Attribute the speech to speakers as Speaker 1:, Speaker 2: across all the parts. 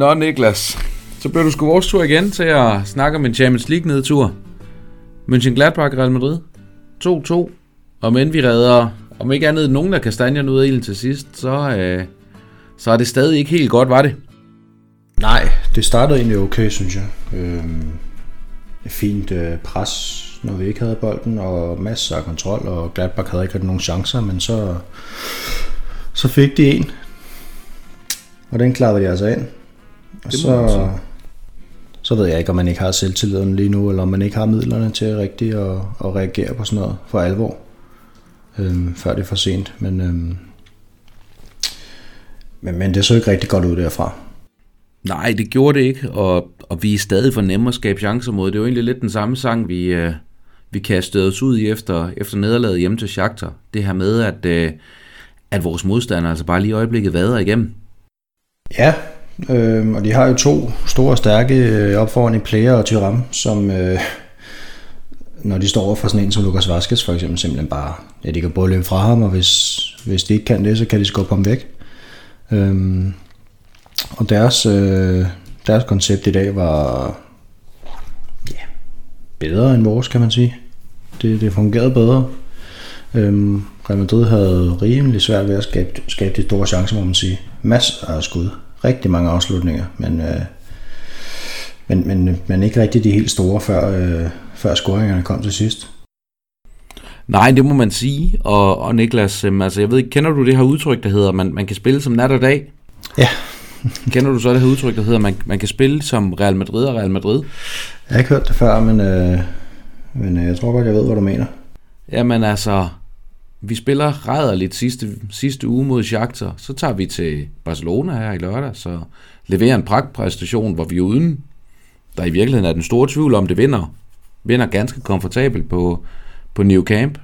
Speaker 1: Nå, Niklas. Så bliver du sgu vores tur igen til at snakke om en Champions League-nedtur. Mönchengladbach Real Madrid. 2-2. Og men vi redder, om ikke andet nogen af kastanjerne ud af ilden til sidst, så, øh, så er det stadig ikke helt godt, var det?
Speaker 2: Nej, det startede egentlig okay, synes jeg. Øhm, fint øh, pres, når vi ikke havde bolden, og masser af kontrol, og Gladbach havde ikke rigtig nogen chancer, men så, så fik de en. Og den klarede de altså ind. Og så, så ved jeg ikke, om man ikke har selvtilliden lige nu, eller om man ikke har midlerne til rigtigt at, at reagere på sådan noget for alvor, øhm, før det er for sent. Men, øhm, men, men det så ikke rigtig godt ud derfra.
Speaker 1: Nej, det gjorde det ikke, og, og vi er stadig for nemme at skabe chancer mod. Det er jo egentlig lidt den samme sang, vi, øh, vi kastede os ud i efter, efter nederlaget hjemme til Shakhtar. Det her med, at, øh, at vores modstandere altså bare lige i øjeblikket vader igennem.
Speaker 2: Ja, øh, og de har jo to store stærke øh, i Player og Tyram, som øh, når de står over for sådan en som Lukas Vaskes for eksempel, simpelthen bare, ja, de kan både løbe fra ham, og hvis, hvis de ikke kan det, så kan de skubbe ham væk. Øh, og deres, øh, deres koncept i dag var ja, bedre end vores, kan man sige. Det, det fungerede bedre. Øhm, Real Madrid havde rimelig svært ved at skabe, skabe de store chancer, må man sige. Masser af skud. Rigtig mange afslutninger, men, øh, men, men, men ikke rigtig de helt store, før, øh, før scoringerne kom til sidst.
Speaker 1: Nej, det må man sige. Og, og Niklas, øh, altså jeg ved ikke, kender du det her udtryk, der hedder, man, man kan spille som nat og dag?
Speaker 2: Ja.
Speaker 1: Kender du så det her udtryk, der hedder, man, man kan spille som Real Madrid og Real Madrid?
Speaker 2: Jeg har ikke hørt det før, men, øh, men øh, jeg tror godt, jeg ved, hvad du mener.
Speaker 1: Jamen altså, vi spiller rædderligt sidste, sidste uge mod Shakhtar. Så tager vi til Barcelona her i lørdag, så leverer en pragtpræstation, hvor vi uden, der i virkeligheden er den store tvivl om, det vinder, vinder ganske komfortabelt på, på New Camp.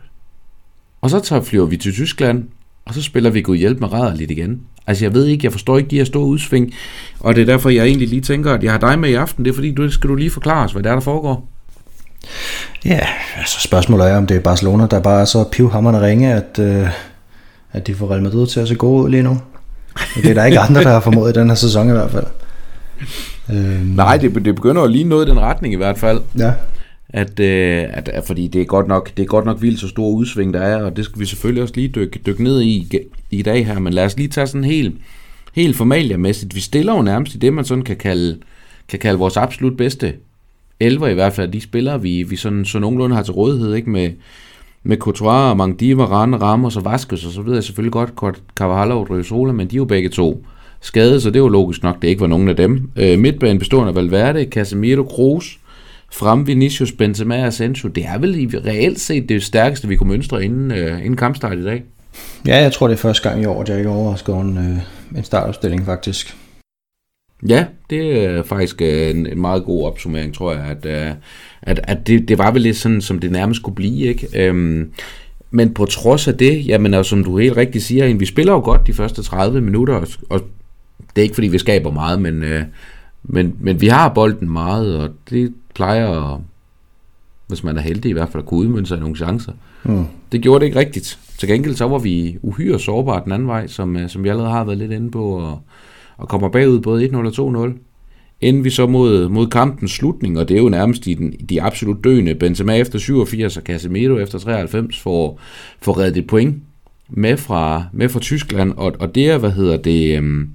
Speaker 1: Og så tager, flyver vi til Tyskland, og så spiller vi Gud hjælp med rædderligt igen. Altså jeg ved ikke, jeg forstår ikke de her store udsving, og det er derfor, jeg egentlig lige tænker, at jeg har dig med i aften. Det er fordi, du skal du lige forklare os, hvad det er, der foregår.
Speaker 2: Ja, altså spørgsmålet er, om det er Barcelona, der bare er så pivhammerne ringe, at, øh, at de får Real Madrid til at se gode ud lige nu. Det er der ikke andre, der har formået i den her sæson i hvert fald.
Speaker 1: Øhm. Nej, det, det begynder jo lige noget i den retning i hvert fald.
Speaker 2: Ja.
Speaker 1: At, øh, at, at, fordi det er, godt nok, det er godt nok vildt så store udsving, der er, og det skal vi selvfølgelig også lige dykke, dykke ned i i dag her, men lad os lige tage sådan helt, helt formaliamæssigt. Vi stiller jo nærmest i det, man sådan kan kalde, kan kalde vores absolut bedste 11 i hvert fald, de spillere, vi, vi sådan, så nogenlunde har til rådighed, ikke med, med Courtois Mangdi, Varane, Ramos og Vaskes, og så ved jeg selvfølgelig godt, Carvalho og Drøsola, men de er jo begge to skadet, så det er jo logisk nok, det ikke var nogen af dem. Øh, midtbanen bestående af Valverde, Casemiro, Kroos, frem Vinicius, Benzema og Asensio. Det er vel i reelt set det stærkeste, vi kunne mønstre inden, øh, inden kampstart i dag.
Speaker 2: Ja, jeg tror, det er første gang i år, at jeg ikke overrasker over en, øh, en startopstilling faktisk.
Speaker 1: Ja, det er faktisk øh, en, en meget god opsummering, tror jeg, at, øh, at, at det, det var vel lidt sådan, som det nærmest kunne blive, ikke? Øhm, men på trods af det, jamen altså, som du helt rigtigt siger, vi spiller jo godt de første 30 minutter, og, og det er ikke fordi, vi skaber meget, men, øh, men, men vi har bolden meget, og det plejer, hvis man er heldig i hvert fald, at kunne udmynde sig nogle chancer. Mm. Det gjorde det ikke rigtigt. Til gengæld så var vi uhyre sårbare den anden vej, som, som vi allerede har været lidt inde på, og, og kommer bagud både 1-0 og 2-0. Inden vi så mod, mod kampens slutning, og det er jo nærmest i den, de absolut døende, Benzema efter 87 og Casemiro efter 93 får, får reddet et point med fra, med fra Tyskland, og, og det er, hvad hedder det, øhm,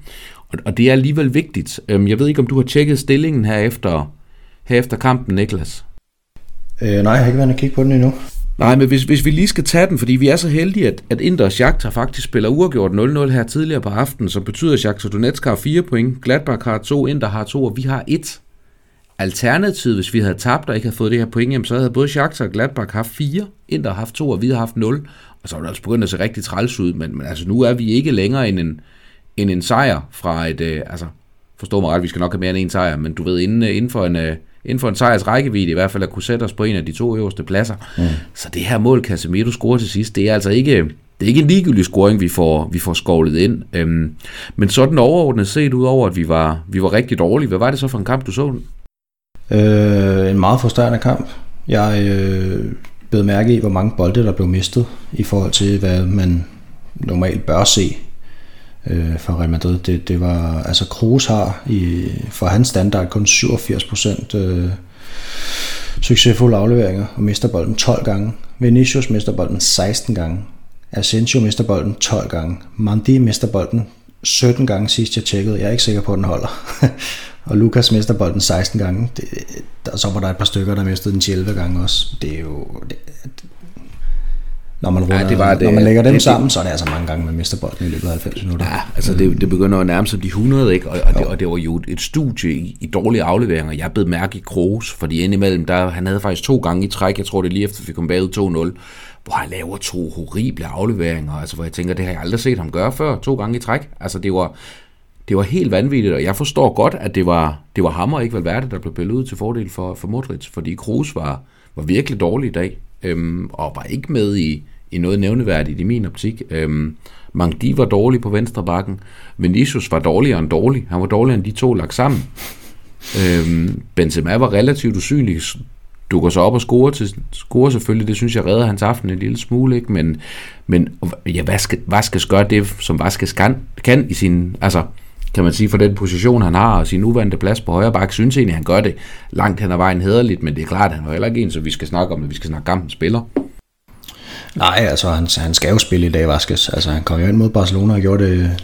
Speaker 1: og, og det er alligevel vigtigt. Øhm, jeg ved ikke, om du har tjekket stillingen her efter, her efter kampen, Niklas?
Speaker 2: Øh, nej, jeg har ikke været at kigge på den endnu.
Speaker 1: Nej, men hvis, hvis vi lige skal tage den, fordi vi er så heldige, at, at Inter og Shakhtar faktisk spiller uafgjort 0-0 her tidligere på aftenen, som betyder, at Shakhtar Donetsk har 4 point, Gladbach har 2, Inter har 2, og vi har 1. Alternativet, hvis vi havde tabt og ikke havde fået det her point, jamen, så havde både Shakhtar og Gladbach haft 4, Inter har haft 2, og vi har haft 0. Og så er det altså begyndt at se rigtig træls ud, men, men altså nu er vi ikke længere end en, end en sejr fra et, øh, altså forstå mig ret, vi skal nok have mere end en sejr, men du ved, inden, inden for en, øh, inden for en sejrs rækkevidde i hvert fald at kunne sætte os på en af de to øverste pladser. Mm. Så det her mål, Casemiro scorer til sidst, det er altså ikke, det er ikke en ligegyldig scoring, vi får, vi får skovlet ind. Øhm, men sådan overordnet set, ud over at vi var, vi var rigtig dårlige, hvad var det så for en kamp, du så?
Speaker 2: Øh, en meget frustrerende kamp. Jeg øh, blev mærke i, hvor mange bolde, der blev mistet i forhold til, hvad man normalt bør se øh, for Real Madrid. Det, det var, altså Kroos har i, for hans standard kun 87% øh, succesfulde afleveringer og mister bolden 12 gange. Vinicius mister bolden 16 gange. Asensio mister bolden 12 gange. Mandi mister bolden 17 gange sidst jeg tjekkede. Jeg er ikke sikker på, at den holder. og Lukas mister bolden 16 gange. Det, der, så var der et par stykker, der mistede den 11 gange også. Det er jo... Det, når man, runder, ja, det var det, når man lægger dem det, sammen, så er det altså mange gange, man mister bolden i løbet af 90 minutter.
Speaker 1: Ja, altså det, det begynder at nærme sig de 100, ikke? Og, og, det, og det var jo et studie i, i dårlige afleveringer. Jeg blev mærke i Kroos, fordi indimellem, der, han havde faktisk to gange i træk, jeg tror det lige efter vi kom bagud 2-0, hvor han laver to horrible afleveringer, altså hvor jeg tænker, det har jeg aldrig set ham gøre før, to gange i træk. Altså det var, det var helt vanvittigt, og jeg forstår godt, at det var, det var ham og ikke Valverde, der blev pillet ud til fordel for, for Modric, fordi Kroos var, var virkelig dårlig i dag, øhm, og var ikke med i, i noget nævneværdigt i min optik. Øhm, Mangdi var dårlig på venstre bakken. Vinicius var dårligere end dårlig. Han var dårligere end de to lagt sammen. Øhm, Benzema var relativt usynlig. Dukker så op og scorer, til, scorer selvfølgelig. Det synes jeg redder hans aften en lille smule. Ikke? Men, men ja, Vaskes, Vaskes gør det, som Vaskes kan, kan i sin... Altså, kan man sige, for den position, han har, og sin uvante plads på højre bak, synes egentlig, han gør det langt hen ad vejen hederligt, men det er klart, at han var heller ikke en, så vi skal snakke om, at vi skal snakke kampen spiller.
Speaker 2: Nej, altså han, han skal jo spille i dag, Vaskes. Altså han kom jo ind mod Barcelona og gjorde det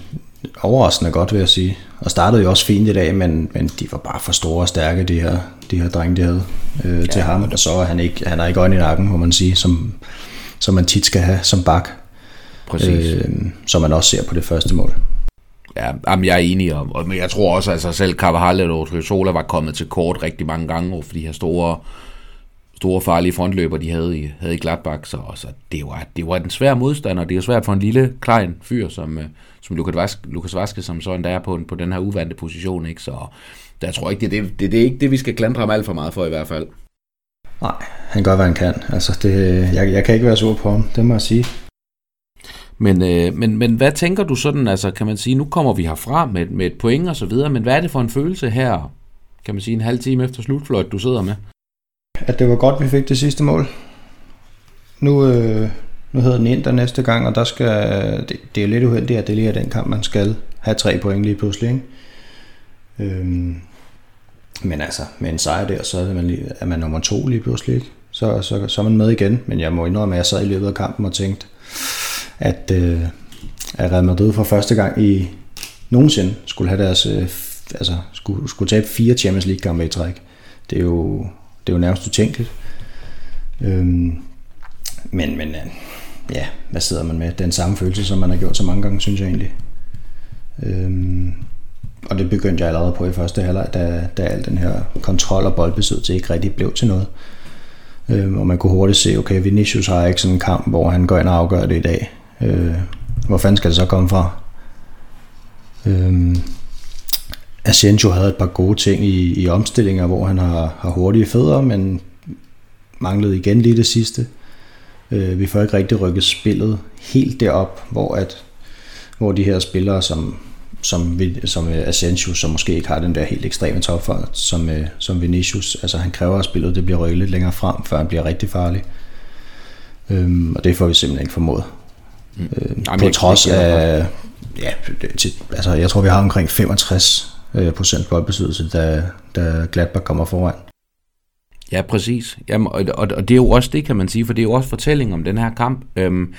Speaker 2: overraskende godt, vil jeg sige. Og startede jo også fint i dag, men, men de var bare for store og stærke, de her, de her drenge, de havde øh, ja, til ham. Og så er han ikke, han har ikke øjne i nakken, må man sige, som, som man tit skal have som bak. Præcis. Øh, som man også ser på det første mål.
Speaker 1: Ja, jamen, jeg er enig, og, og, men jeg tror også, at altså, selv Carvajal og Odriozola var kommet til kort rigtig mange gange over for de her store store farlige frontløber, de havde i, havde i Gladbach, så, så det, var, det var en svær modstander. Det er svært for en lille, klein fyr, som, øh, som Lukas Vaske, Lukas Vaske som så der er på, på den her uvante position. Ikke? Så der tror jeg ikke, det, det, det, det er ikke det, vi skal klandre ham alt for meget for i hvert fald.
Speaker 2: Nej, han gør, hvad han kan. Altså, det, jeg, jeg kan ikke være sur på ham, det må jeg sige.
Speaker 1: Men, øh, men, men hvad tænker du sådan, altså kan man sige, nu kommer vi herfra med, med et point og så videre, men hvad er det for en følelse her, kan man sige, en halv time efter slutfløjt, du sidder med?
Speaker 2: at det var godt, vi fik det sidste mål. Nu, øh, nu hedder den der næste gang, og der skal, det, det er lidt uheldigt, at det lige er den kamp, man skal have tre point lige pludselig. Ikke? Øhm, men altså, med en sejr der, så er man, lige, er man nummer to lige pludselig. Ikke? Så, så, så er man med igen. Men jeg må indrømme, at jeg sad i løbet af kampen og tænkte, at, øh, at Real Madrid for første gang i nogensinde skulle have deres, øh, altså skulle, skulle tabe fire Champions League kampe i træk. Det er jo det er jo nærmest utænkeligt. Øhm, men, men øh, ja, hvad sidder man med? Den samme følelse, som man har gjort så mange gange, synes jeg egentlig. Øhm, og det begyndte jeg allerede på i første halvleg, da, da al den her kontrol og boldbesiddelse ikke rigtig blev til noget. Øhm, og man kunne hurtigt se, okay, Vinicius har ikke sådan en kamp, hvor han går ind og afgør det i dag. Øh, hvor fanden skal det så komme fra? Øh, Asensio havde et par gode ting i, i omstillinger, hvor han har, har hurtige fødder, men manglede igen lige det sidste. Øh, vi får ikke rigtig rykket spillet helt derop, hvor, at, hvor de her spillere, som, som, som øh, Asensio, som måske ikke har den der helt ekstreme topfart, som, øh, som Vinicius, altså han kræver, at spillet det bliver rykket lidt længere frem, før han bliver rigtig farlig. Øhm, og det får vi simpelthen ikke formået. Mm. Øh, Jamen, på trods af, ja, til, altså jeg tror vi har omkring 65 øh, procent boldbesiddelse, da, da Gladbach kommer foran.
Speaker 1: Ja, præcis. Jamen, og, og, og det er jo også det, kan man sige, for det er jo også fortælling om den her kamp. Øhm,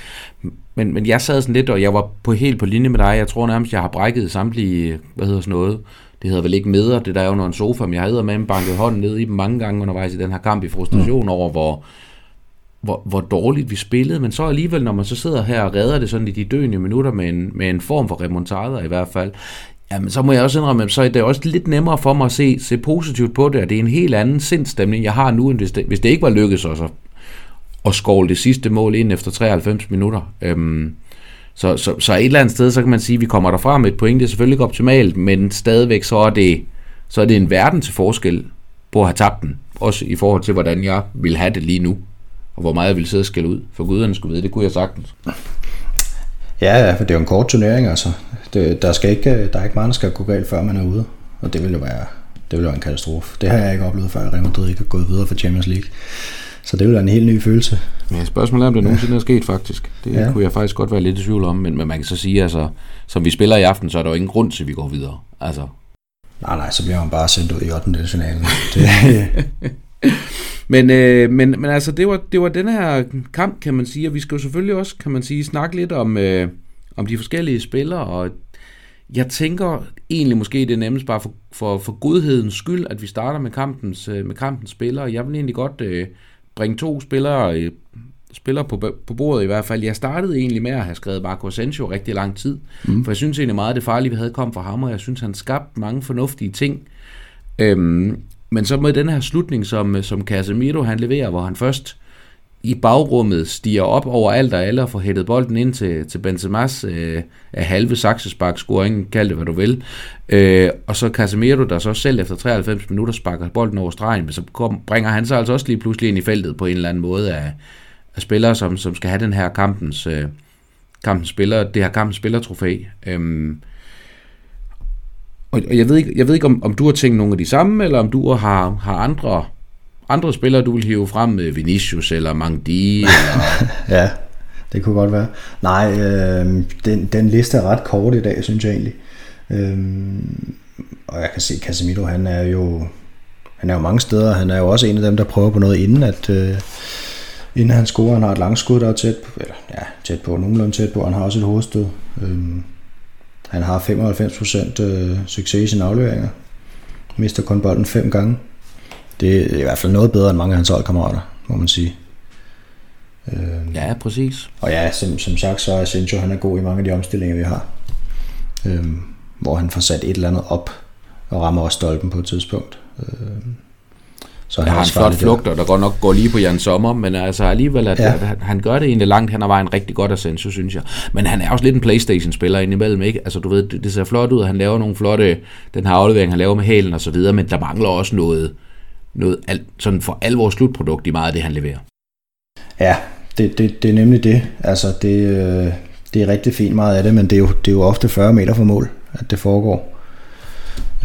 Speaker 1: men, men jeg sad sådan lidt, og jeg var på helt på linje med dig. Jeg tror nærmest, jeg har brækket samtlige, hvad hedder sådan noget, det hedder vel ikke med, det der er jo en sofa, men jeg havde med banket hånden ned i dem mange gange undervejs i den her kamp i frustration mm. over, hvor, hvor, hvor dårligt vi spillede, men så alligevel, når man så sidder her og redder det sådan i de døende minutter med en, med en form for remontader i hvert fald, Jamen, så må jeg også indrømme, så er det også lidt nemmere for mig at se, se positivt på det, og det er en helt anden sindstemning, jeg har nu, end hvis det, hvis det ikke var lykkedes os at, at skovle det sidste mål ind efter 93 minutter. Øhm, så, så, så et eller andet sted, så kan man sige, at vi kommer derfra med et point, det er selvfølgelig ikke optimalt, men stadigvæk så er det, så er det en verden til forskel på at have tabt den. Også i forhold til, hvordan jeg vil have det lige nu, og hvor meget jeg vil sidde og skælde ud. For guderne skulle vide, det kunne jeg sagtens.
Speaker 2: Ja, ja, for det er jo en kort turnering, altså. Det, der, skal ikke, der er ikke meget, der skal gå galt, før man er ude. Og det vil jo være, det vil jo være en katastrofe. Det har jeg ikke oplevet før, at Real Madrid ikke har gået videre for Champions League. Så det vil være en helt ny følelse.
Speaker 1: Ja, spørgsmålet er, om det nogensinde er sket faktisk. Det ja. kunne jeg faktisk godt være lidt i tvivl om, men, men man kan så sige, altså, som vi spiller i aften, så er der jo ingen grund til, at vi går videre. Altså.
Speaker 2: Nej, nej, så bliver man bare sendt ud i 8. finalen. Det,
Speaker 1: men, øh, men, men altså, det var, det var den her kamp, kan man sige, og vi skal jo selvfølgelig også, kan man sige, snakke lidt om, øh, om de forskellige spillere, og jeg tænker egentlig måske det er nemmest bare for, for, for godhedens skyld, at vi starter med kampens, øh, med kampens spillere. Jeg vil egentlig godt øh, bringe to spillere, øh, spillere på, på bordet i hvert fald. Jeg startede egentlig med at have skrevet Marco Asensio rigtig lang tid, mm. for jeg synes egentlig meget, at det farlige, vi havde kom fra ham, og jeg synes, han skabte mange fornuftige ting. Øhm, men så med den her slutning, som, øh, som Casemiro han leverer, hvor han først i bagrummet stiger op over alt og alle og får hættet bolden ind til, til Benzema's øh, halve saksespark scoring, kald det hvad du vil. Øh, og så Casemiro, der så selv efter 93 minutter sparker bolden over stregen, men så kom, bringer han sig altså også lige pludselig ind i feltet på en eller anden måde af, af spillere, som, som skal have den her kampens, øh, kampens spiller, det her kampens spillertrofæ. Øh, og, og jeg ved ikke, jeg ved ikke om, om du har tænkt nogle af de samme, eller om du har, har andre andre spillere, du vil hive frem med Vinicius eller Mangdi? Eller...
Speaker 2: ja, det kunne godt være. Nej, øh, den, den liste er ret kort i dag, synes jeg egentlig. Øh, og jeg kan se, Casemiro, han er jo han er jo mange steder. Han er jo også en af dem, der prøver på noget inden, at øh, inden han scorer, han har et langskud, der er tæt på, eller ja, tæt på, nogenlunde tæt på, han har også et hovedstød. Øh, han har 95% øh, succes i sine afleveringer. Mister kun bolden fem gange. Det er i hvert fald noget bedre end mange af hans holdkammerater, må man sige.
Speaker 1: Øh, ja, præcis.
Speaker 2: Og ja, som, som sagt, så er Asensio, han er god i mange af de omstillinger, vi har. Øh, hvor han får sat et eller andet op, og rammer også stolpen på et tidspunkt. Øh,
Speaker 1: så han har en flot flugter, der går nok går lige på Jan Sommer, men altså alligevel, at, ja. at han gør det egentlig langt hen ad vejen rigtig godt af Asensio, synes jeg. Men han er også lidt en Playstation-spiller indimellem, ikke? Altså du ved, det, det ser flot ud, han laver nogle flotte, den her aflevering, han laver med hælen og så videre, men der mangler også noget, noget al, sådan for alvor slutprodukt i meget af det, han leverer.
Speaker 2: Ja, det, det, det er nemlig det. Altså, det, øh, det er rigtig fint meget af det, men det er, jo, det er jo ofte 40 meter fra mål, at det foregår.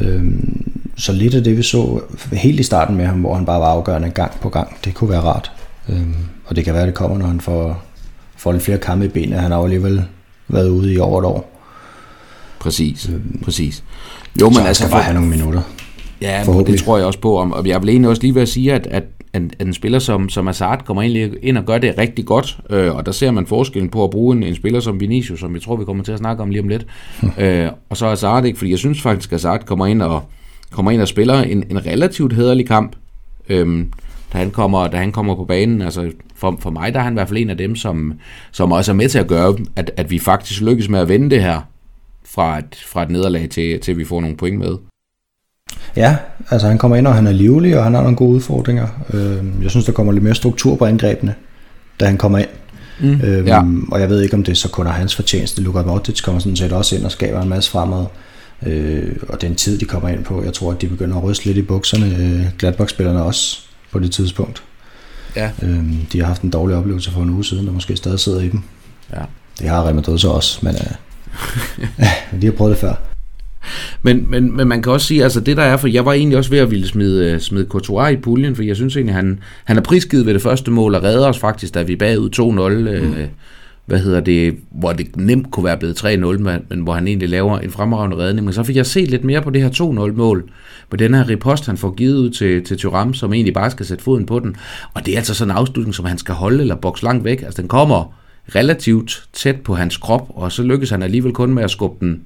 Speaker 2: Øhm, så lidt af det, vi så helt i starten med ham, hvor han bare var afgørende gang på gang, det kunne være rart. Øhm, og det kan være, at det kommer, når han får, får lidt flere kampe i benene. Han har jo alligevel været ude i over et år.
Speaker 1: Præcis, øhm, præcis.
Speaker 2: Jo, men så altså, skal bare have nogle minutter.
Speaker 1: Ja, det tror jeg også på. Og jeg vil egentlig også lige ved at sige, at, at, at en spiller som, som Hazard kommer egentlig ind og gør det rigtig godt. Øh, og der ser man forskellen på at bruge en, en spiller som Vinicius, som jeg tror, vi kommer til at snakke om lige om lidt. øh, og så Hazard ikke, fordi jeg synes faktisk, at Hazard kommer ind og, kommer ind og spiller en, en relativt hederlig kamp. Øh, da han kommer, da han kommer på banen. Altså for, for mig der er han i hvert fald en af dem, som, som også er med til at gøre, at, at vi faktisk lykkes med at vende det her fra et, fra et nederlag til, til vi får nogle point med.
Speaker 2: Ja, altså han kommer ind, og han er livlig, og han har nogle gode udfordringer. Øh, jeg synes, der kommer lidt mere struktur på angrebene, da han kommer ind. Mm, øhm, ja. Og jeg ved ikke, om det så kun er hans fortjeneste. Luka Modric kommer sådan set også ind og skaber en masse fremad. Øh, og den tid, de kommer ind på, jeg tror, at de begynder at ryste lidt i bukserne. Øh, Gladbach-spillerne også på det tidspunkt. Ja. Øh, de har haft en dårlig oplevelse for en uge siden, der måske stadig sidder i dem. Ja. Det har Real Madrid så også, men øh, de har prøvet det før.
Speaker 1: Men, men, men man kan også sige, altså det der er, for jeg var egentlig også ved at ville smide, øh, smide Courtois i puljen, for jeg synes egentlig, han, han er prisgivet ved det første mål og redder os faktisk, da vi er bagud 2-0. Øh, mm. Øh, hvad hedder det, hvor det nemt kunne være blevet 3-0, men, men hvor han egentlig laver en fremragende redning. Men så fik jeg set lidt mere på det her 2-0-mål, på den her repost, han får givet ud til, til Thuram, som egentlig bare skal sætte foden på den. Og det er altså sådan en afslutning, som han skal holde eller bokse langt væk. Altså den kommer relativt tæt på hans krop, og så lykkes han alligevel kun med at skubbe den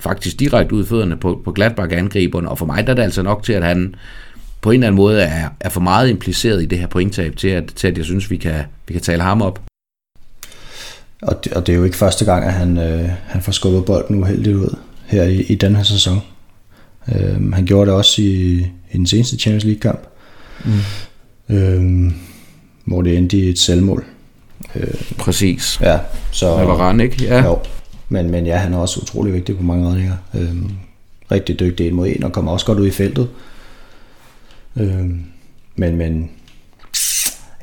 Speaker 1: faktisk direkte ud fødderne på, på Gladbach-angriberne, og for mig der er det altså nok til, at han på en eller anden måde er, er for meget impliceret i det her pointtab, til at, til at jeg synes, vi kan, vi kan tale ham op.
Speaker 2: Og det, og det er jo ikke første gang, at han, øh, han får skubbet bolden uheldigt ud her i, i den her sæson. Øh, han gjorde det også i, i den seneste Champions League-kamp, mm. øh, hvor det endte i et selvmål.
Speaker 1: Øh, Præcis.
Speaker 2: Ja, så...
Speaker 1: Varane, ikke? Ja. Jo,
Speaker 2: men, men ja, han er også utrolig vigtig på mange redninger. Øhm, rigtig dygtig en mod en, og kommer også godt ud i feltet. Øhm, men, men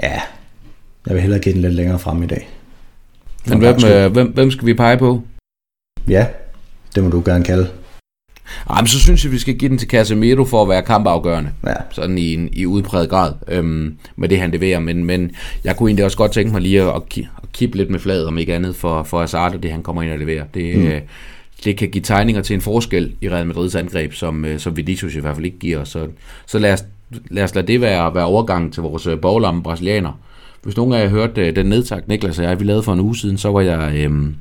Speaker 2: ja, jeg vil hellere give den lidt længere frem i dag.
Speaker 1: Men hvem, øh, hvem, hvem skal vi pege på?
Speaker 2: Ja, det må du gerne kalde.
Speaker 1: Jamen, så synes jeg, vi skal give den til Casemiro for at være kampafgørende.
Speaker 2: Ja.
Speaker 1: Sådan i, en, i udpræget grad øhm, med det, han leverer. Men, men jeg kunne egentlig også godt tænke mig lige at, at, at kippe lidt med fladet, om ikke andet, for, for Hazard og det, han kommer ind og leverer. Det, mm. øh, det kan give tegninger til en forskel i Real Madrids angreb, som, øh, som Vinicius i hvert fald ikke giver. Så, så lad, os, lad os lade det være, være overgangen til vores øh, boglamme brasilianer. Hvis nogen af jer hørte øh, den nedtak, Niklas og jeg, vi lavede for en uge siden, så var jeg, øhm,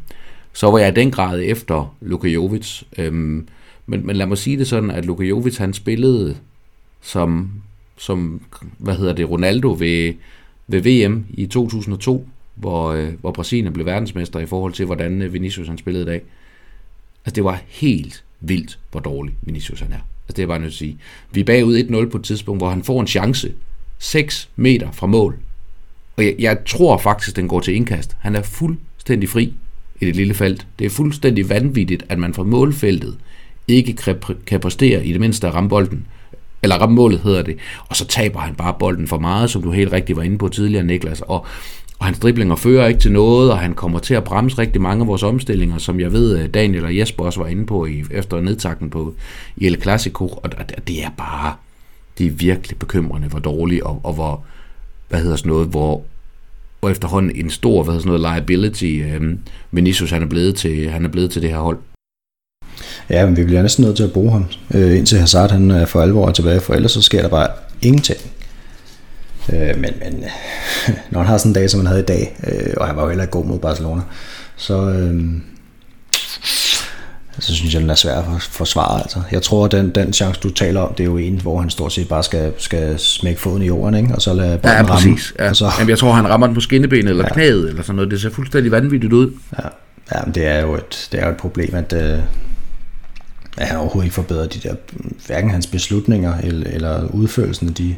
Speaker 1: så var jeg i den grad efter Luka Jovic. Øhm, men, men lad mig sige det sådan, at Luka Jovic han spillede som, som hvad hedder det, Ronaldo ved, ved VM i 2002, hvor, øh, hvor Brasilien blev verdensmester i forhold til, hvordan øh, Vinicius han spillede i dag. Altså det var helt vildt, hvor dårlig Vinicius han er. Altså det er jeg bare nødt til at sige. Vi er bagud 1-0 på et tidspunkt, hvor han får en chance 6 meter fra mål. Og jeg, jeg tror faktisk, den går til indkast. Han er fuldstændig fri i det lille felt. Det er fuldstændig vanvittigt, at man fra målfeltet ikke kan præstere i det mindste at ramme bolden. Eller ramme målet hedder det. Og så taber han bare bolden for meget, som du helt rigtigt var inde på tidligere, Niklas. Og, og hans driblinger fører ikke til noget, og han kommer til at bremse rigtig mange af vores omstillinger, som jeg ved, øh, Daniel og Jesper også var inde på i, efter nedtakten på i El Clasico. Og det er bare, det er virkelig bekymrende, hvor dårlig og, og hvor, hvad hedder sådan noget, hvor, hvor efterhånden en stor, hvad hedder sådan noget, liability, øh, Vinicius han er, blevet til, han er blevet til det her hold.
Speaker 2: Ja, men vi bliver næsten nødt til at bruge ham, øh, indtil Hazard han er for alvor tilbage, for ellers så sker der bare ingenting. Øh, men, men når han har sådan en dag, som han havde i dag, øh, og han var jo heller ikke god mod Barcelona, så, øh, så synes jeg, den er svær at forsvare. Altså. Jeg tror, den, den chance, du taler om, det er jo en, hvor han stort set bare skal, skal smække foden i jorden, ikke? og så lade bolden
Speaker 1: ja, præcis.
Speaker 2: ramme.
Speaker 1: Ja.
Speaker 2: Så,
Speaker 1: Jamen, jeg tror, han rammer den på skinnebenet eller ja. knæet, eller sådan noget. Det ser fuldstændig vanvittigt ud.
Speaker 2: Ja, ja men det er jo et, det er jo et problem, at, øh, at han overhovedet ikke forbedrer de der, hverken hans beslutninger eller, eller udførelsen af de,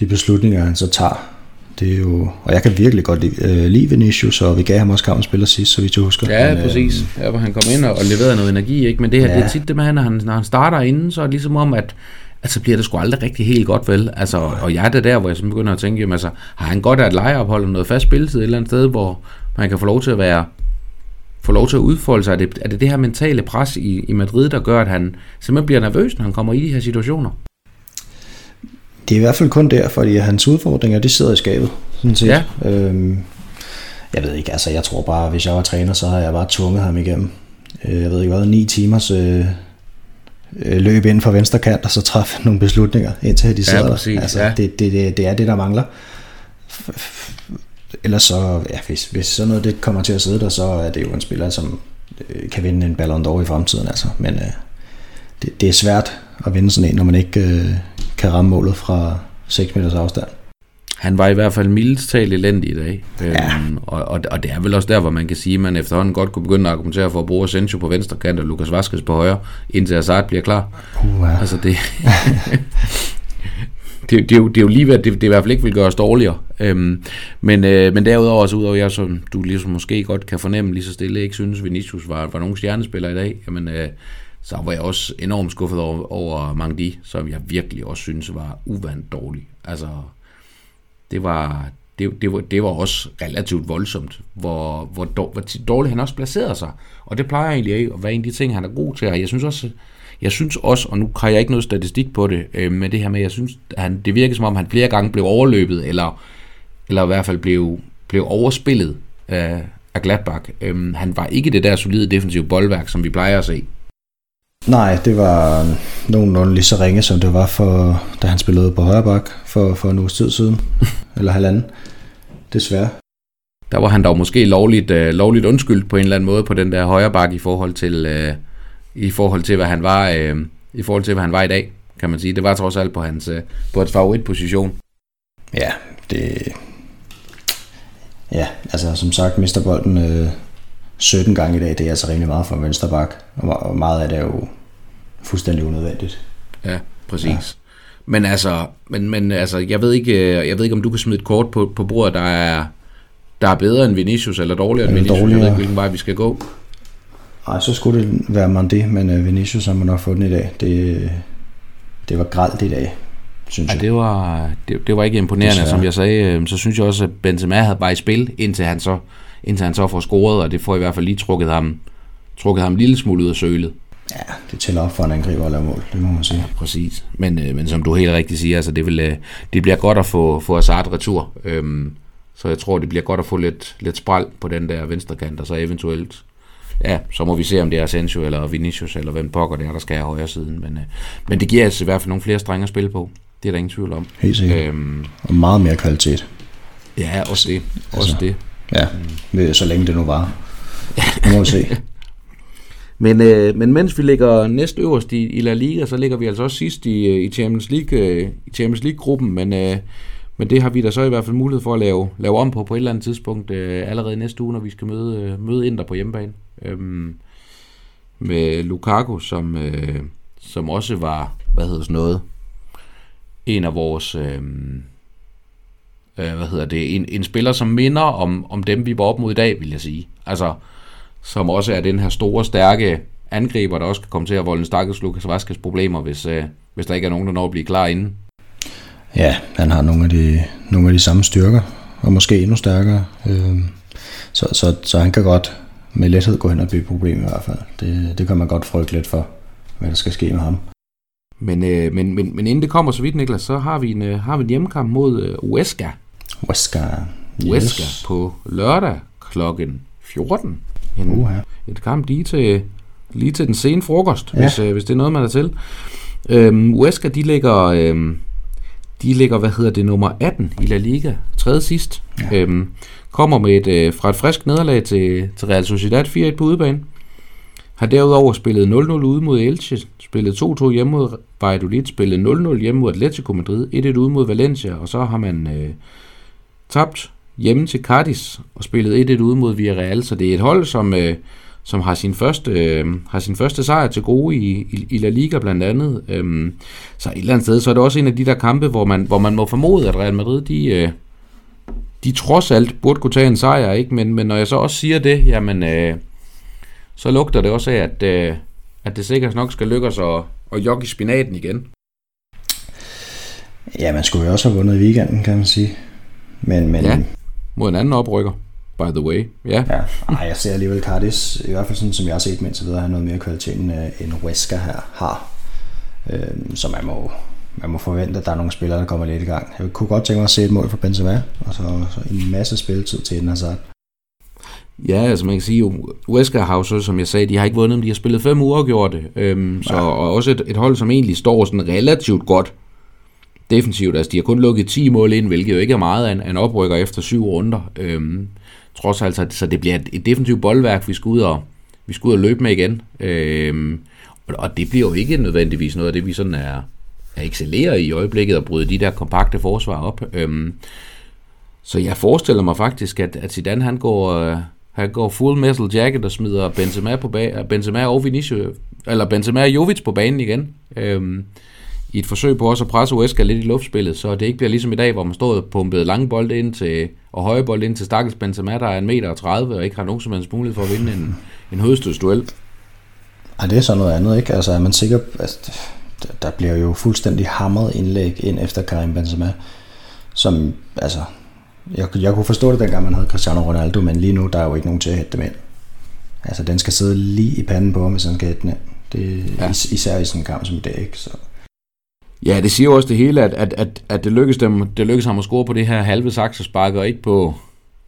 Speaker 2: de beslutninger, han så tager. Det er jo, og jeg kan virkelig godt lide, øh, lide Vinicius, og vi gav ham også kampen spiller sidst, så vidt jeg husker.
Speaker 1: Ja,
Speaker 2: Men,
Speaker 1: præcis. Ja, hvor han kom ind og, og leverede noget energi, ikke? Men det her, ja. det er tit det med, at når han, når han starter inden, så er det ligesom om, at at så bliver det sgu aldrig rigtig helt godt, vel? Altså, og jeg er det der, hvor jeg så begynder at tænke, jamen, altså, har han godt af et lejeophold og noget fast spilletid et eller andet sted, hvor man kan få lov til at være få lov til at udfolde sig? Er det, er det det her mentale pres i, i Madrid, der gør, at han simpelthen bliver nervøs, når han kommer i de her situationer?
Speaker 2: Det er i hvert fald kun der, fordi hans udfordringer, de sidder i skabet. Sådan set.
Speaker 1: Ja.
Speaker 2: Øhm, jeg ved ikke, altså jeg tror bare, hvis jeg var træner, så har jeg bare tvunget ham igennem. Øh, jeg ved ikke hvad, ni timers øh, øh, løb ind for venstre kant, og så træffe nogle beslutninger, indtil de sidder
Speaker 1: ja, præcis,
Speaker 2: der. Altså,
Speaker 1: ja.
Speaker 2: det, det, det, det er det, der mangler. Ellers så, ja, hvis, hvis sådan noget det kommer til at sidde der, så er det jo en spiller, som øh, kan vinde en Ballon d'Or i fremtiden. Altså. Men øh, det, det er svært at vinde sådan en, når man ikke øh, kan ramme målet fra 6 meters afstand.
Speaker 1: Han var i hvert fald mildest talt elendig i dag.
Speaker 2: Ja.
Speaker 1: Øhm, og, og, og det er vel også der, hvor man kan sige, at man efterhånden godt kunne begynde at argumentere for at bruge Asensio på venstre kant og Lukas Vazquez på højre, indtil Hazard bliver klar.
Speaker 2: Uh,
Speaker 1: Altså det, det, det, er jo, det er jo lige ved, at det, det i hvert fald ikke vil gøre os dårligere. Øhm, men, øh, men derudover, altså udover jeg, som du ligesom måske godt kan fornemme lige så stille, ikke synes Vinicius var, var nogen stjernespiller i dag, jamen, øh, så var jeg også enormt skuffet over, over Mangdi, som jeg virkelig også synes var uvandt dårlig. Altså, det var, det, det, var, det var også relativt voldsomt, hvor, hvor, dår, hvor dårligt han også placerede sig. Og det plejer egentlig ikke at være en af de ting, han er god til. Og jeg synes også, jeg synes også, og nu har jeg ikke noget statistik på det, øh, men det her med, jeg synes, at han, det virker som om, han flere gange blev overløbet, eller, eller i hvert fald blev, blev overspillet af, af Gladbach. Øh, han var ikke det der solide defensive boldværk, som vi plejer at se.
Speaker 2: Nej, det var nogenlunde lige så ringe, som det var, for, da han spillede på højre bak for, for en uges tid siden, eller halvanden. Desværre.
Speaker 1: Der var han dog måske lovligt, øh, lovligt undskyldt på en eller anden måde på den der højre bak i forhold til, øh, i forhold til hvad han var øh, i forhold til hvad han var i dag, kan man sige. Det var trods alt på hans, øh, på hans favoritposition.
Speaker 2: Ja, det... Ja, altså som sagt, mister bolden øh, 17 gange i dag, det er altså rimelig meget for en venstre bak, og meget af det er jo fuldstændig unødvendigt.
Speaker 1: Ja, præcis. Ja. Men altså, men, men altså, jeg ved ikke, øh, jeg ved ikke om du kan smide et kort på, på bordet, der er, der er bedre end Vinicius, eller dårligere end Vinicius. Dårligere. Jeg ved ikke, hvilken vej vi skal gå.
Speaker 2: Nej, så skulle det være Mandi, men uh, Vinicius har man nok fået den i dag. Det, det var gralt i dag, synes
Speaker 1: ja,
Speaker 2: jeg.
Speaker 1: det var, det, det var ikke imponerende, Desværre. som jeg sagde. øh, Så synes jeg også, at Benzema havde bare i spil, indtil han så, indtil han så får scoret, og det får i hvert fald lige trukket ham, trukket ham en lille smule ud af sølet.
Speaker 2: Ja, det tæller op for en angriber at lave mål, det må man sige. Ja,
Speaker 1: præcis. Men, øh, men som du helt rigtigt siger, altså det, vil, øh, det bliver godt at få, få Hazard retur. Øhm, så jeg tror, det bliver godt at få lidt, lidt spral på den der venstre kant, og så eventuelt ja, så må vi se, om det er Asensio eller Vinicius, eller hvem pokker det er, der skal have højre siden. Men, øh, men det giver altså i hvert fald nogle flere strenge at spille på. Det er der ingen tvivl om.
Speaker 2: Helt sikkert. Øhm, og meget mere kvalitet.
Speaker 1: Ja, også det. Også altså, det.
Speaker 2: Ja, mm. så længe det nu var. Det må vi se.
Speaker 1: Men, øh, men mens vi ligger næst øverst i, i La Liga, så ligger vi altså også sidst i, øh, i Champions League øh, i Champions League-gruppen, men, øh, men det har vi da så i hvert fald mulighed for at lave, lave om på på et eller andet tidspunkt øh, allerede næste uge, når vi skal møde, øh, møde Inter på hjemmebane. Øhm, med Lukaku, som, øh, som også var, hvad hedder sådan noget, en af vores, øh, øh, hvad hedder det, en, en spiller, som minder om, om dem, vi var op mod i dag, vil jeg sige. Altså, som også er den her store, stærke angriber, der også kan komme til at volde en stakkels Lukas Vaskes problemer, hvis, øh, hvis der ikke er nogen, der når at blive klar inden.
Speaker 2: Ja, han har nogle af de, nogle af de samme styrker, og måske endnu stærkere. Øh, så, så, så han kan godt med lethed gå hen og blive et problem i hvert fald. Det, det kan man godt frygte lidt for, hvad der skal ske med ham.
Speaker 1: Men, øh, men, men, men inden det kommer så vidt, Niklas, så har vi en, øh, har vi en hjemmekamp mod øh, Huesca.
Speaker 2: Huesca.
Speaker 1: Yes. Huesca på lørdag klokken 14. En, uh-huh. Et kamp lige til, lige til den sene frokost, ja. hvis, øh, hvis det er noget, man er til. Øhm, Huesca, de ligger, øhm, de ligger, hvad hedder det, nummer 18 i La Liga, tredje sidst. Ja. Øhm, kommer med et, øh, fra et frisk nederlag til, til Real Sociedad 4-1 på udebane. Har derudover spillet 0-0 ude mod Elche, spillet 2-2 hjemme mod Valladolid, spillet 0-0 hjemme mod Atletico Madrid, 1-1 ude mod Valencia, og så har man øh, tabt hjemme til Cadiz og spillet 1-1 ude mod Villarreal, så det er et hold, som, øh, som har, sin første, øh, har sin første sejr til gode i, i, i La Liga blandt andet. Øhm, så et eller andet sted, så er det også en af de der kampe, hvor man, hvor man må formode, at Real Madrid, de, øh, de trods alt burde kunne tage en sejr, ikke? Men, men når jeg så også siger det, jamen, øh, så lugter det også af, at, øh, at det sikkert nok skal lykkes at, at jogge i spinaten igen.
Speaker 2: Ja, man skulle jo også have vundet i weekenden, kan man sige. Men, men...
Speaker 1: Ja, mod en anden oprykker, by the way. Ja.
Speaker 2: ja. Ej, jeg ser alligevel Cardis, i hvert fald sådan, som jeg har set indtil videre, har noget mere kvalitet end, øh, end Huesca her har. Øh, så man må, man må forvente, at der er nogle spillere, der kommer lidt i gang. Jeg kunne godt tænke mig at se et mål for Benzema, og så, så en masse spilletid til den Hazard.
Speaker 1: Ja, altså man kan sige, at Wesker har jo som jeg sagde, de har ikke vundet, men de har spillet fem uger gjort det. Øhm, så, ja. Og også et, et hold, som egentlig står sådan relativt godt defensivt. Altså de har kun lukket 10 mål ind, hvilket jo ikke er meget af en, en oprykker efter syv runder. Øhm, trods altså, så det bliver et, et defensivt boldværk, vi skal ud og, vi skal ud og løbe med igen. Øhm, og, og det bliver jo ikke nødvendigvis noget af det, vi sådan er, er excellerer i øjeblikket og bryde de der kompakte forsvar op. Øhm, så jeg forestiller mig faktisk, at, at Zidane han går, øh, han går full metal jacket og smider Benzema, på ba- Benzema og Vinicius, eller Benzema og Jovic på banen igen. Øhm, i et forsøg på også at presse Uesca lidt i luftspillet, så det ikke bliver ligesom i dag, hvor man står og pumpede lange bolde ind til, og høje bolde ind til stakkels Benzema, der er en meter og 30, og ikke har nogen som helst mulighed for at vinde en, en hovedstødsduel.
Speaker 2: Ej, det er så noget andet, ikke? Altså, er man sikker, at der bliver jo fuldstændig hamret indlæg ind efter Karim Benzema, som, altså, jeg, jeg kunne forstå det dengang man havde Cristiano Ronaldo, men lige nu der er jo ikke nogen til at hætte dem ind. Altså den skal sidde lige i panden på ham, hvis han skal hætte den ind. Det, ja. is, især i sådan en kamp som i dag, ikke? Så.
Speaker 1: Ja, det siger jo også det hele, at, at, at, at det, lykkes dem, det lykkes ham at score på det her halve saksespark, og ikke på,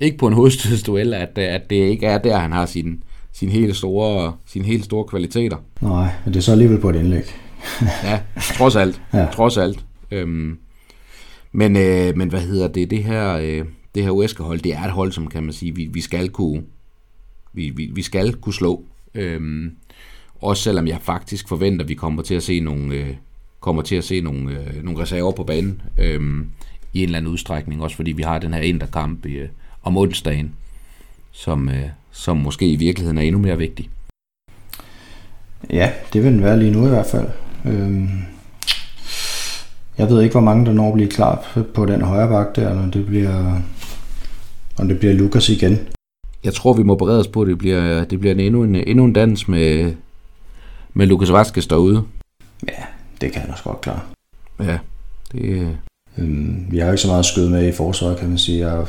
Speaker 1: ikke på en hovedstødsduel, at, at det ikke er der, han har sin, sin helt store, sin helt store kvaliteter.
Speaker 2: Nej, men det er så alligevel på et indlæg.
Speaker 1: ja, trods alt. ja. Trods alt. Øhm, men, øh, men hvad hedder det? Det her, øh, det her Wesker-hold, det er et hold, som kan man sige, vi, vi skal kunne vi, vi, vi skal kunne slå. Øhm, også selvom jeg faktisk forventer, at vi kommer til at se nogle, øh, kommer til at se nogle, øh, nogle reserver på banen øh, i en eller anden udstrækning. Også fordi vi har den her interkamp øh, om onsdagen, som, øh, som måske i virkeligheden er endnu mere vigtig.
Speaker 2: Ja, det vil den være lige nu i hvert fald. Øhm, jeg ved ikke, hvor mange der når at blive klar på den højre bak der, når det bliver, om det bliver Lukas igen.
Speaker 1: Jeg tror, vi må berede os på, at det bliver, det bliver en, endnu, en, endnu en dans med, med Lukas Vaskes derude.
Speaker 2: Ja, det kan han også godt klare.
Speaker 1: Ja, det...
Speaker 2: Øhm, vi har ikke så meget skød med i forsvaret, kan man sige. Jeg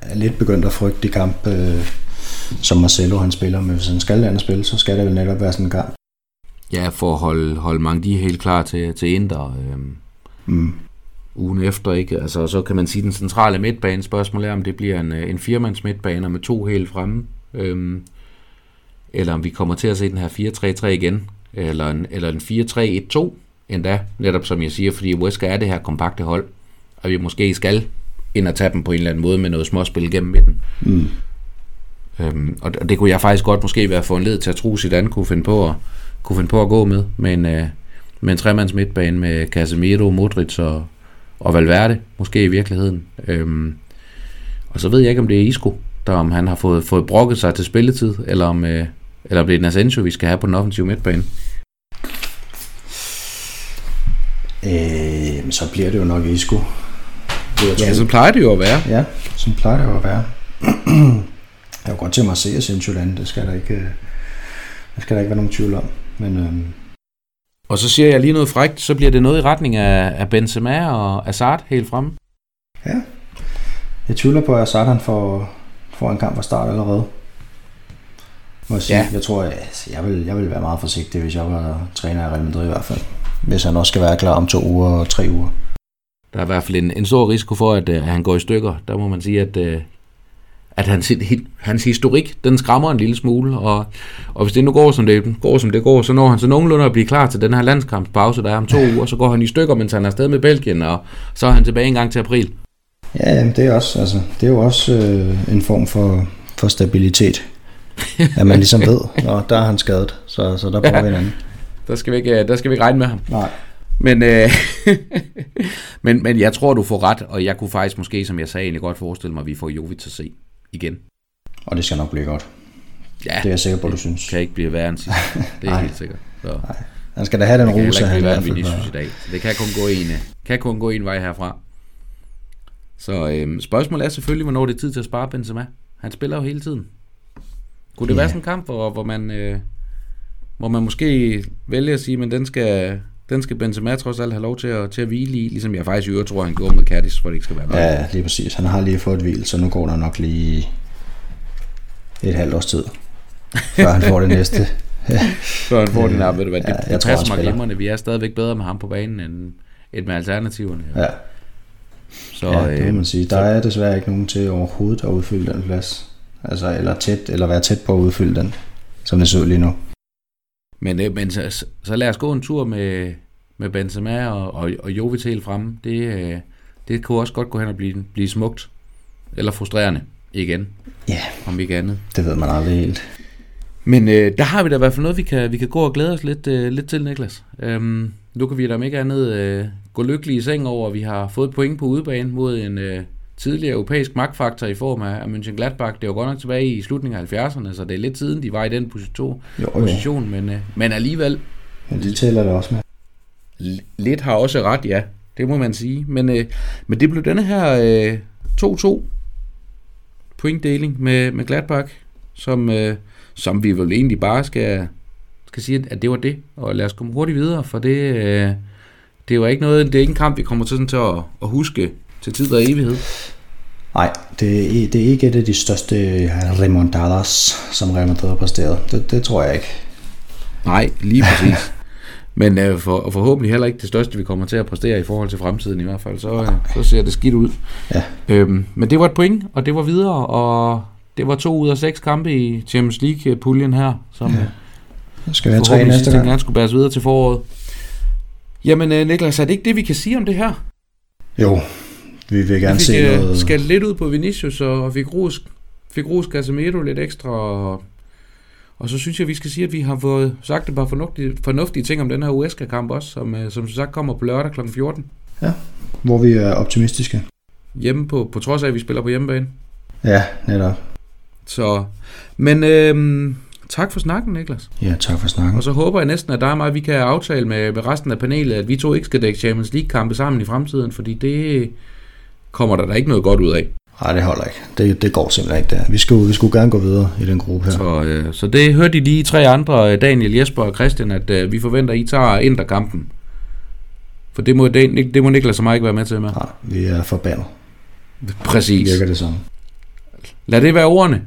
Speaker 2: er lidt begyndt at frygte de kamp, øh, som Marcelo han spiller. Men hvis han skal lande spil, så skal det vel netop være sådan en kamp.
Speaker 1: Ja, for at holde, holde mange de helt klar til, til Inter. Øh, mm. Ugen efter, ikke? Altså, så kan man sige, at den centrale midtbane spørgsmål er, om det bliver en, en firmands midtbane med to helt fremme. Øh, eller om vi kommer til at se den her 4-3-3 igen, eller en, eller en 4-3-1-2 endda, netop som jeg siger, fordi Wesker er det her kompakte hold, og vi måske skal ind og tage dem på en eller anden måde med noget småspil gennem midten. Mm. Øhm, og det kunne jeg faktisk godt måske være for en led til at tro, Zidane kunne finde på at, kunne finde på at gå med, med en, øh, med en tremands midtbane med Casemiro, Modric og, og Valverde, måske i virkeligheden. Øhm, og så ved jeg ikke, om det er Isco, der om han har fået, fået brokket sig til spilletid, eller om, øh, eller bliver det Asensio, vi skal have på den offensive midtbane?
Speaker 2: Øh, så bliver det jo nok Isco.
Speaker 1: Det, ja, så plejer det jo at være.
Speaker 2: Ja, så plejer det jo at være. jeg kunne godt tænke mig at se Asensio lande, det skal der ikke, øh, det skal der ikke være nogen tvivl om. Men, øhm,
Speaker 1: og så siger jeg lige noget frægt, så bliver det noget i retning af, af Benzema og Hazard helt fremme.
Speaker 2: Ja, jeg tvivler på, at Hazard han får, får en kamp fra start allerede. Må jeg, sige. Ja. jeg tror, jeg, jeg, vil, jeg vil være meget forsigtig, hvis jeg var træner i Real Madrid i hvert fald. Hvis han også skal være klar om to uger og tre uger.
Speaker 1: Der er i hvert fald en, en stor risiko for, at, at han går i stykker. Der må man sige, at, øh, at hans, hans historik, den skræmmer en lille smule, og, og hvis det nu går som det, går, som det går, så når han så nogenlunde at blive klar til den her landskampspause, der er om to uger, så går han i stykker, mens han er afsted med Belgien, og så er han tilbage en gang til april.
Speaker 2: Ja, det er, også, altså, det er jo også øh, en form for, for stabilitet, at man ligesom ved, og der er han skadet, så, så der prøver ja, vi en anden.
Speaker 1: Der skal, vi ikke, der skal vi ikke regne med ham.
Speaker 2: Nej.
Speaker 1: Men, øh, men, men jeg tror, du får ret, og jeg kunne faktisk måske, som jeg sagde, egentlig godt forestille mig, at vi får Jovic at se igen.
Speaker 2: Og det skal nok blive godt. Ja, det er jeg sikker på, du synes.
Speaker 1: kan ikke blive værre end sidst. Det er helt sikkert. Så. Nej.
Speaker 2: Han skal da have den rose,
Speaker 1: han i hvert fald. i dag. Så det kan kun gå en, kan kun gå en vej herfra. Så øhm, spørgsmålet er selvfølgelig, hvornår det er tid til at spare Benzema. Han spiller jo hele tiden. Kunne det ja. være sådan en kamp, hvor, hvor man... Øh, hvor man måske vælger at sige, men den skal, den skal Benzema trods alt have lov til at, til at hvile i, ligesom jeg faktisk i øvrigt tror, han går med Cadiz, for det ikke skal være
Speaker 2: Ja, lige præcis. Han har lige fået et hvil, så nu går der nok lige et halvt års tid, før han får det næste.
Speaker 1: før han får det nærmest, ved du hvad, det, ja, det, det passer mig glimrende. Vi er stadigvæk bedre med ham på banen, end, end med alternativerne.
Speaker 2: Ja. Så, ja, det må man sige. Der er desværre ikke nogen til overhovedet at udfylde den plads. Altså, eller, tæt, eller være tæt på at udfylde den, som det ser ud lige nu.
Speaker 1: Men, øh, men så, så lad os gå en tur med, med Benzema og, og, og Jovic helt fremme. Det, øh, det kunne også godt gå hen og blive, blive smukt. Eller frustrerende igen.
Speaker 2: Ja. Yeah.
Speaker 1: Om ikke andet.
Speaker 2: Det ved man aldrig helt.
Speaker 1: Men øh, der har vi da i hvert fald noget, vi kan, vi kan gå og glæde os lidt, øh, lidt til, Niklas. Øhm, nu kan vi da om ikke andet øh, gå lykkelige i seng over, at vi har fået point på udebane mod en, øh, tidligere europæisk magtfaktor i form af, Mönchengladbach. Det var godt nok tilbage i slutningen af 70'erne, så det er lidt siden, de var i den position, jo, jo. position men, øh, men alligevel...
Speaker 2: Men det tæller det også med.
Speaker 1: Lidt har også ret, ja. Det må man sige. Men, øh, men det blev denne her øh, 2-2 pointdeling med, med Gladbach, som, øh, som vi vel egentlig bare skal, skal sige, at det var det. Og lad os komme hurtigt videre, for det, øh, det var ikke noget, det er ikke en kamp, vi kommer til, sådan til at, at huske til tid og evighed?
Speaker 2: Nej, det er, det er ikke et af de største remontadas, som Real Madrid har præsteret. Det, det tror jeg ikke.
Speaker 1: Nej, lige præcis. Men øh, for, forhåbentlig heller ikke det største, vi kommer til at præstere i forhold til fremtiden i hvert fald. Så, øh, så ser det skidt ud.
Speaker 2: Ja.
Speaker 1: Øhm, men det var et point, og det var videre, og det var to ud af seks kampe i Champions League-puljen her, som
Speaker 2: ja. skal være tre næste gang.
Speaker 1: skulle bæres videre til foråret. Jamen øh, Niklas, er det ikke det, vi kan sige om det her?
Speaker 2: Jo, vi vil gerne vi fik, se noget...
Speaker 1: skal lidt ud på Vinicius, og fik ros, fik ros Casemiro lidt ekstra, og, og så synes jeg, vi skal sige, at vi har fået sagt et par fornuftige, fornuftige ting om den her Uesca-kamp også, som, øh, som sagt kommer på lørdag kl. 14.
Speaker 2: Ja, hvor vi er optimistiske.
Speaker 1: Hjemme på, på trods af, at vi spiller på hjemmebane.
Speaker 2: Ja, netop.
Speaker 1: Så, men øhm, tak for snakken, Niklas.
Speaker 2: Ja, tak for snakken.
Speaker 1: Og så håber jeg næsten, at der er mig, vi kan aftale med, med resten af panelet, at vi to ikke skal dække Champions League-kampe sammen i fremtiden, fordi det, kommer der da ikke noget godt ud af.
Speaker 2: Nej, det holder ikke. Det, det går simpelthen ikke der. Vi skulle, vi skulle gerne gå videre i den gruppe her.
Speaker 1: Så, øh, så det hørte de lige tre andre, øh, Daniel, Jesper og Christian, at øh, vi forventer, at I tager interkampen. For det må, det, det må Niklas og mig ikke være med til med.
Speaker 2: Nej, vi er forbandet.
Speaker 1: Præcis.
Speaker 2: Virker det sådan.
Speaker 1: Lad det være ordene.